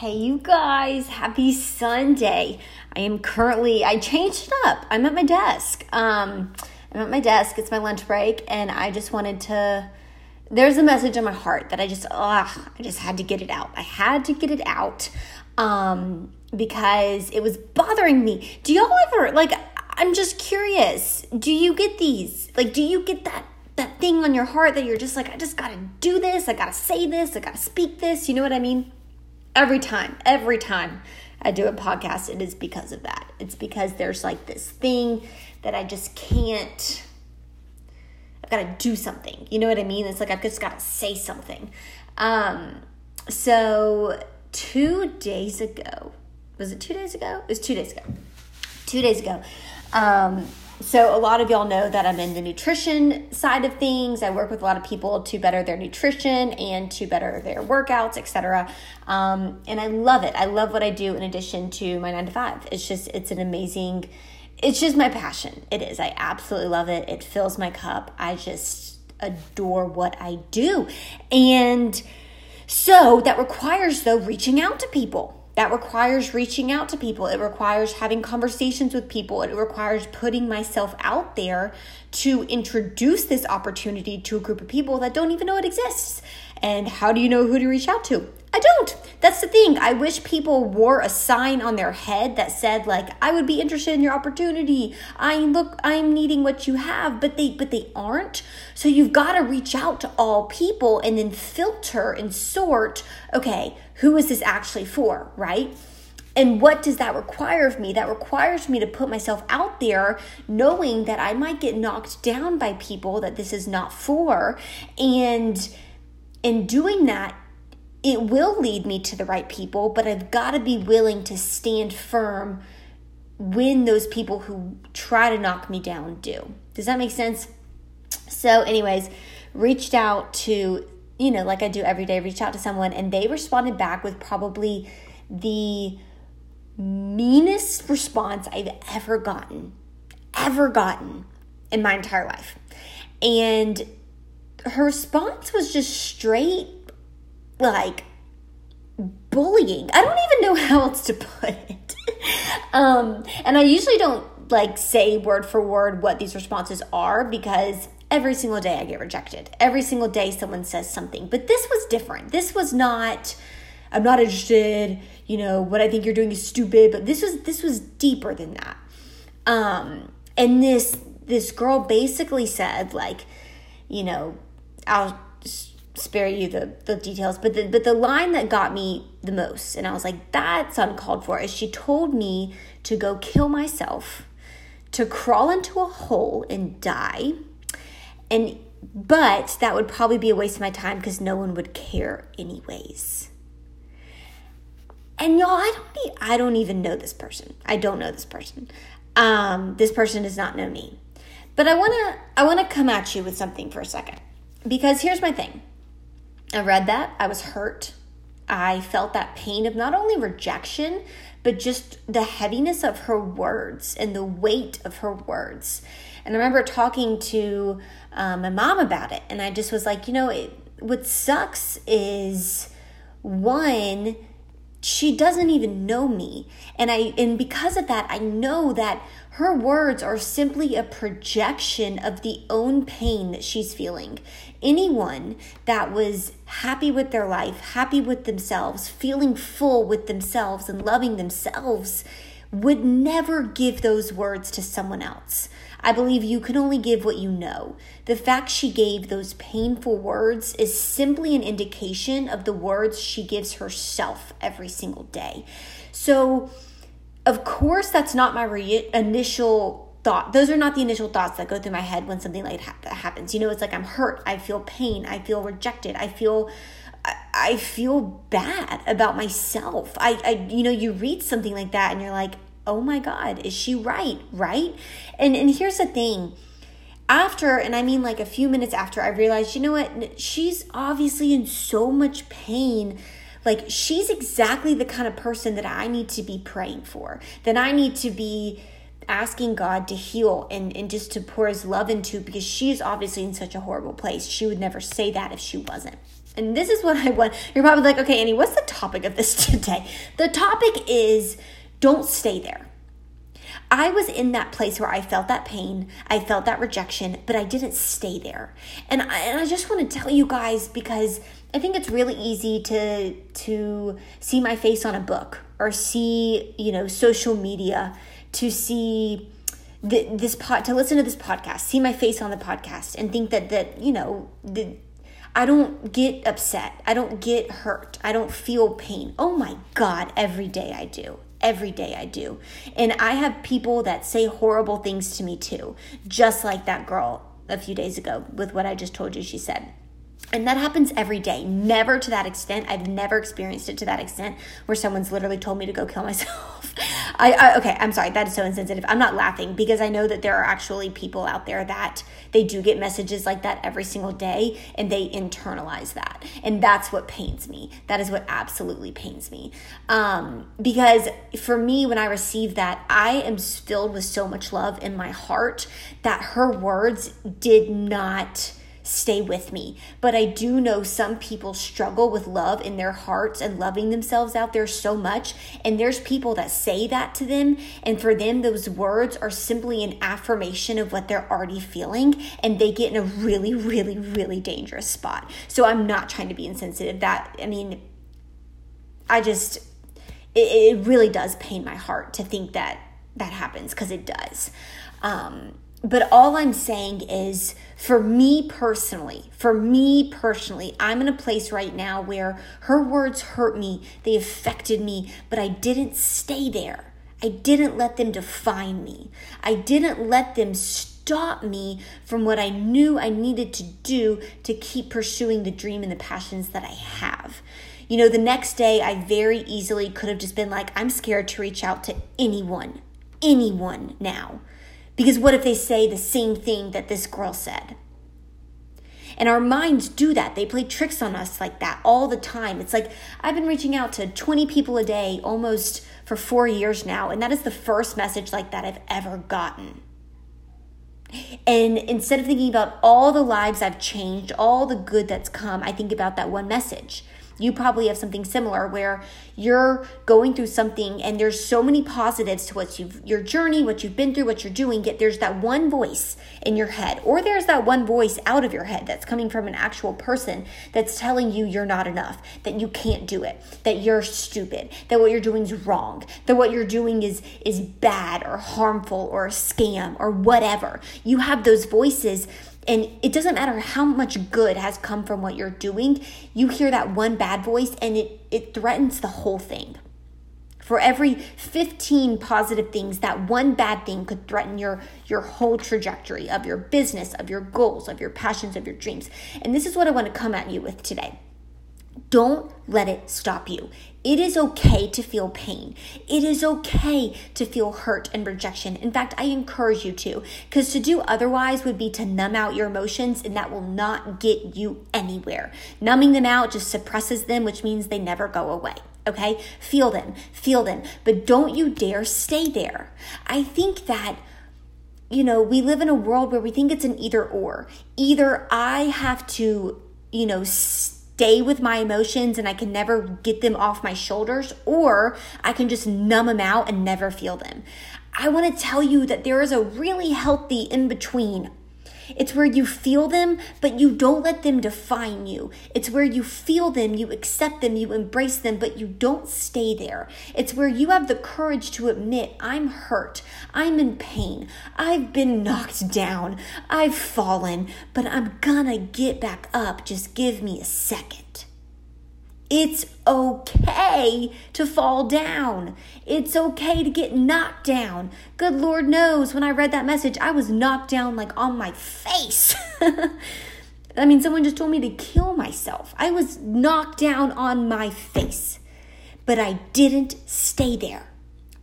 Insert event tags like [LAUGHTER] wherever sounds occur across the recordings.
Hey, you guys, happy Sunday. I am currently, I changed it up. I'm at my desk. Um, I'm at my desk, it's my lunch break, and I just wanted to. There's a message in my heart that I just, ugh, I just had to get it out. I had to get it out um, because it was bothering me. Do y'all ever, like, I'm just curious, do you get these? Like, do you get that? That thing on your heart that you're just like, I just gotta do this, I gotta say this, I gotta speak this, you know what I mean? Every time, every time I do a podcast, it is because of that. It's because there's like this thing that I just can't. I've got to do something. You know what I mean? It's like I've just got to say something. Um, so two days ago, was it two days ago? It was two days ago. Two days ago. Um, so a lot of y'all know that I'm in the nutrition side of things. I work with a lot of people to better their nutrition and to better their workouts, etc. Um, and I love it. I love what I do in addition to my nine to five. It's just it's an amazing. It's just my passion. It is. I absolutely love it. It fills my cup. I just adore what I do, and so that requires though reaching out to people that requires reaching out to people. It requires having conversations with people. It requires putting myself out there to introduce this opportunity to a group of people that don't even know it exists. And how do you know who to reach out to? I don't. That's the thing. I wish people wore a sign on their head that said like I would be interested in your opportunity. I look I'm needing what you have, but they but they aren't. So you've got to reach out to all people and then filter and sort, okay, who is this actually for, right? And what does that require of me? That requires me to put myself out there knowing that I might get knocked down by people that this is not for. And in doing that, it will lead me to the right people, but I've got to be willing to stand firm when those people who try to knock me down do. Does that make sense? So, anyways, reached out to you know, like I do every day, reach out to someone and they responded back with probably the meanest response I've ever gotten, ever gotten in my entire life. And her response was just straight like bullying. I don't even know [LAUGHS] how else to put it. um, and I usually don't like say word for word what these responses are because every single day I get rejected. Every single day someone says something. But this was different. This was not I'm not interested, you know, what I think you're doing is stupid, but this was this was deeper than that. Um and this this girl basically said like, you know, I'll spare you the, the details, but the, but the line that got me the most, and I was like, that's uncalled for, is she told me to go kill myself, to crawl into a hole and die, and but that would probably be a waste of my time because no one would care anyways. And y'all, I don't I don't even know this person. I don't know this person. Um, this person does not know me. But I wanna I wanna come at you with something for a second. Because here's my thing. I read that, I was hurt. I felt that pain of not only rejection, but just the heaviness of her words and the weight of her words. And I remember talking to um, my mom about it, and I just was like, you know, it, what sucks is one, she doesn't even know me and i and because of that i know that her words are simply a projection of the own pain that she's feeling anyone that was happy with their life happy with themselves feeling full with themselves and loving themselves would never give those words to someone else I believe you can only give what you know. The fact she gave those painful words is simply an indication of the words she gives herself every single day. So, of course, that's not my re- initial thought. Those are not the initial thoughts that go through my head when something like that happens. You know, it's like I'm hurt, I feel pain, I feel rejected, I feel I feel bad about myself. I, I, you know, you read something like that and you're like, oh my God, is she right? Right? And and here's the thing. After, and I mean like a few minutes after, I realized, you know what? She's obviously in so much pain. Like, she's exactly the kind of person that I need to be praying for, that I need to be asking God to heal and, and just to pour his love into because she's obviously in such a horrible place. She would never say that if she wasn't. And this is what I want. You're probably like, okay, Annie, what's the topic of this [LAUGHS] today? The topic is don't stay there. I was in that place where I felt that pain, I felt that rejection, but I didn't stay there. And I, and I just want to tell you guys because I think it's really easy to to see my face on a book or see, you know, social media, to see the, this pod to listen to this podcast, see my face on the podcast and think that that, you know, the I don't get upset. I don't get hurt. I don't feel pain. Oh my God, every day I do. Every day I do. And I have people that say horrible things to me too, just like that girl a few days ago with what I just told you she said. And that happens every day, never to that extent. I've never experienced it to that extent where someone's literally told me to go kill [LAUGHS] myself. I, I, okay, I'm sorry, that is so insensitive. I'm not laughing because I know that there are actually people out there that they do get messages like that every single day and they internalize that. And that's what pains me. That is what absolutely pains me. Um, because for me, when I receive that, I am filled with so much love in my heart that her words did not stay with me. But I do know some people struggle with love in their hearts and loving themselves out there so much. And there's people that say that to them. And for them, those words are simply an affirmation of what they're already feeling. And they get in a really, really, really dangerous spot. So I'm not trying to be insensitive. That, I mean, I just, it, it really does pain my heart to think that that happens because it does. Um, but all I'm saying is, for me personally, for me personally, I'm in a place right now where her words hurt me, they affected me, but I didn't stay there. I didn't let them define me. I didn't let them stop me from what I knew I needed to do to keep pursuing the dream and the passions that I have. You know, the next day, I very easily could have just been like, I'm scared to reach out to anyone, anyone now. Because what if they say the same thing that this girl said? And our minds do that. They play tricks on us like that all the time. It's like I've been reaching out to 20 people a day almost for four years now, and that is the first message like that I've ever gotten. And instead of thinking about all the lives I've changed, all the good that's come, I think about that one message you probably have something similar where you're going through something and there's so many positives to what you've your journey, what you've been through, what you're doing, yet there's that one voice in your head, or there's that one voice out of your head that's coming from an actual person that's telling you you're not enough, that you can't do it, that you're stupid, that what you're doing is wrong, that what you're doing is is bad or harmful or a scam or whatever. You have those voices and it doesn't matter how much good has come from what you're doing, you hear that one bad voice and it, it threatens the whole thing. For every 15 positive things, that one bad thing could threaten your, your whole trajectory of your business, of your goals, of your passions, of your dreams. And this is what I want to come at you with today. Don't let it stop you. It is okay to feel pain. It is okay to feel hurt and rejection. In fact, I encourage you to, because to do otherwise would be to numb out your emotions, and that will not get you anywhere. Numbing them out just suppresses them, which means they never go away. Okay? Feel them, feel them, but don't you dare stay there. I think that you know, we live in a world where we think it's an either or. Either I have to, you know, stay with my emotions and I can never get them off my shoulders, or I can just numb them out and never feel them. I want to tell you that there is a really healthy in between it's where you feel them, but you don't let them define you. It's where you feel them, you accept them, you embrace them, but you don't stay there. It's where you have the courage to admit, I'm hurt, I'm in pain, I've been knocked down, I've fallen, but I'm gonna get back up. Just give me a second. It's okay to fall down. It's okay to get knocked down. Good Lord knows when I read that message, I was knocked down like on my face. [LAUGHS] I mean, someone just told me to kill myself. I was knocked down on my face, but I didn't stay there.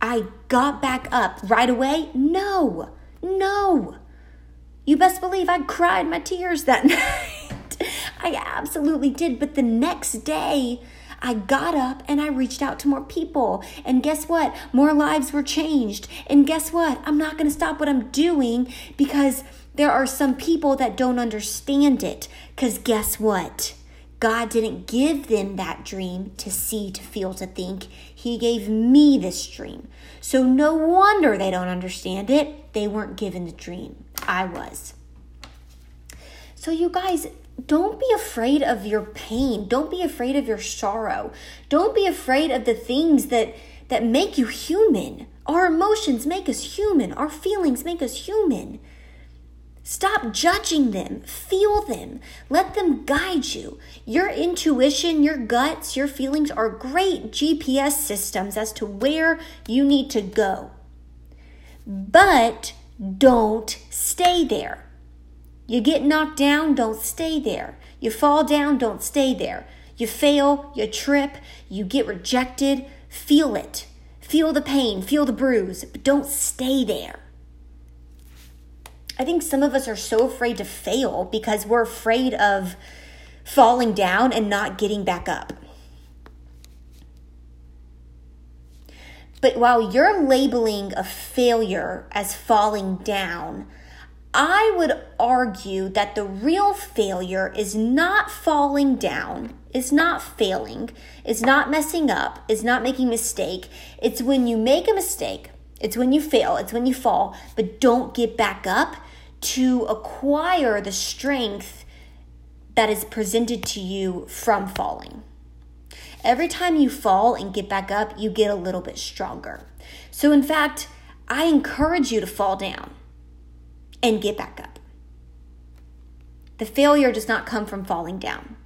I got back up right away. No, no. You best believe I cried my tears that [LAUGHS] night. I absolutely did. But the next day, I got up and I reached out to more people. And guess what? More lives were changed. And guess what? I'm not going to stop what I'm doing because there are some people that don't understand it. Because guess what? God didn't give them that dream to see, to feel, to think. He gave me this dream. So no wonder they don't understand it. They weren't given the dream. I was. So, you guys, don't be afraid of your pain. Don't be afraid of your sorrow. Don't be afraid of the things that, that make you human. Our emotions make us human. Our feelings make us human. Stop judging them. Feel them. Let them guide you. Your intuition, your guts, your feelings are great GPS systems as to where you need to go. But don't stay there. You get knocked down, don't stay there. You fall down, don't stay there. You fail, you trip, you get rejected, feel it. Feel the pain, feel the bruise, but don't stay there. I think some of us are so afraid to fail because we're afraid of falling down and not getting back up. But while you're labeling a failure as falling down, I would argue that the real failure is not falling down, is not failing, is not messing up, is not making mistake. It's when you make a mistake, it's when you fail, it's when you fall, but don't get back up to acquire the strength that is presented to you from falling. Every time you fall and get back up, you get a little bit stronger. So, in fact, I encourage you to fall down and get back up. The failure does not come from falling down.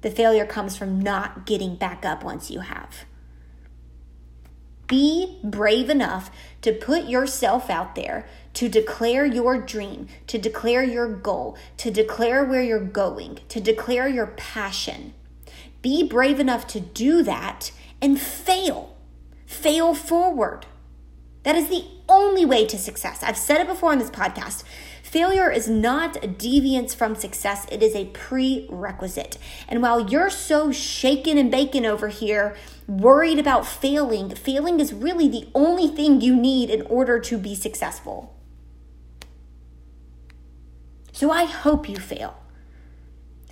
The failure comes from not getting back up once you have. Be brave enough to put yourself out there, to declare your dream, to declare your goal, to declare where you're going, to declare your passion. Be brave enough to do that and fail. Fail forward. That is the only way to success. I've said it before on this podcast. Failure is not a deviance from success, it is a prerequisite. And while you're so shaken and bacon over here, worried about failing, failing is really the only thing you need in order to be successful. So I hope you fail.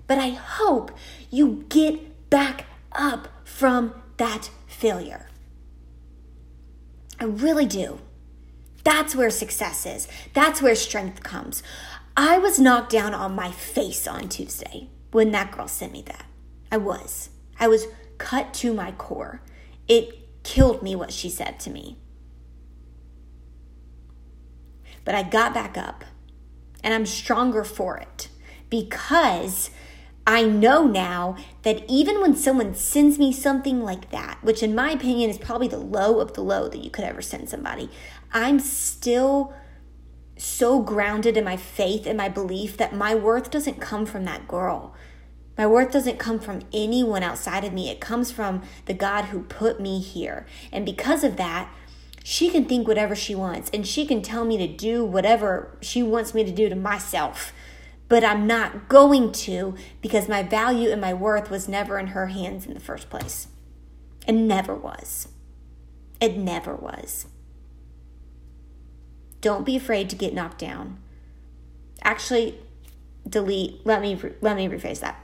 But I hope you get back up from that failure. I really do. That's where success is. That's where strength comes. I was knocked down on my face on Tuesday when that girl sent me that. I was. I was cut to my core. It killed me what she said to me. But I got back up and I'm stronger for it because I know now that even when someone sends me something like that, which in my opinion is probably the low of the low that you could ever send somebody, I'm still so grounded in my faith and my belief that my worth doesn't come from that girl. My worth doesn't come from anyone outside of me. It comes from the God who put me here. And because of that, she can think whatever she wants and she can tell me to do whatever she wants me to do to myself. But I'm not going to because my value and my worth was never in her hands in the first place. It never was. It never was. Don't be afraid to get knocked down. Actually, delete. Let me let me rephrase that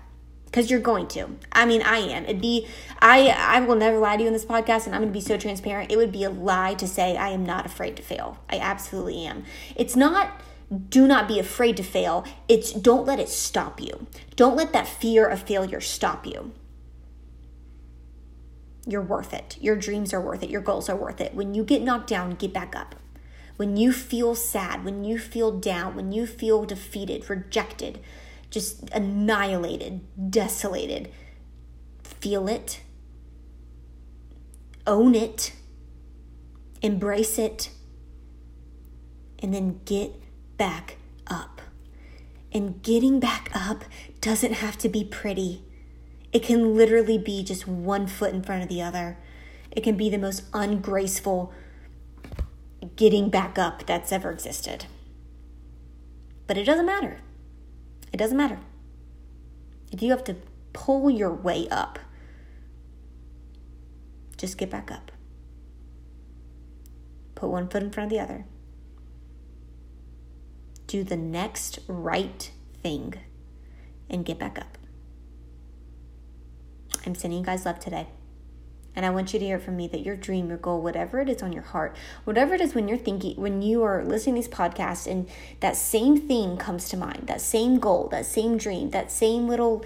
because you're going to. I mean, I am. It'd be I I will never lie to you in this podcast and I'm going to be so transparent. It would be a lie to say I am not afraid to fail. I absolutely am. It's not do not be afraid to fail. It's don't let it stop you. Don't let that fear of failure stop you. You're worth it. Your dreams are worth it. Your goals are worth it. When you get knocked down, get back up when you feel sad, when you feel down, when you feel defeated, rejected, just annihilated, desolated, feel it, own it, embrace it, and then get back up. And getting back up doesn't have to be pretty. It can literally be just one foot in front of the other. It can be the most ungraceful, getting back up that's ever existed. But it doesn't matter. It doesn't matter. If you have to pull your way up, just get back up. Put one foot in front of the other. Do the next right thing and get back up. I'm sending you guys love today. And I want you to hear from me that your dream, your goal, whatever it is on your heart, whatever it is when you're thinking, when you are listening to these podcasts and that same thing comes to mind, that same goal, that same dream, that same little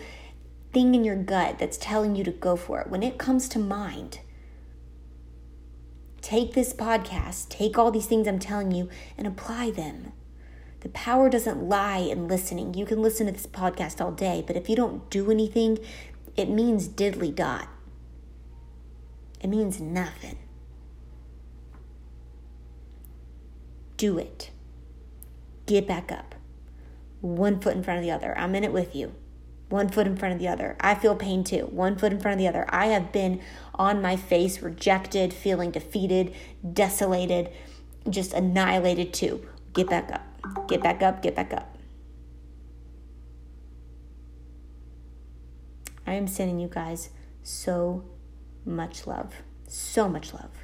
thing in your gut that's telling you to go for it, when it comes to mind, take this podcast, take all these things I'm telling you, and apply them. The power doesn't lie in listening. You can listen to this podcast all day, but if you don't do anything, it means diddly dot. It means nothing. Do it. Get back up. One foot in front of the other. I'm in it with you. One foot in front of the other. I feel pain too. One foot in front of the other. I have been on my face, rejected, feeling defeated, desolated, just annihilated too. Get back up. Get back up. Get back up. I am sending you guys so much love. So much love.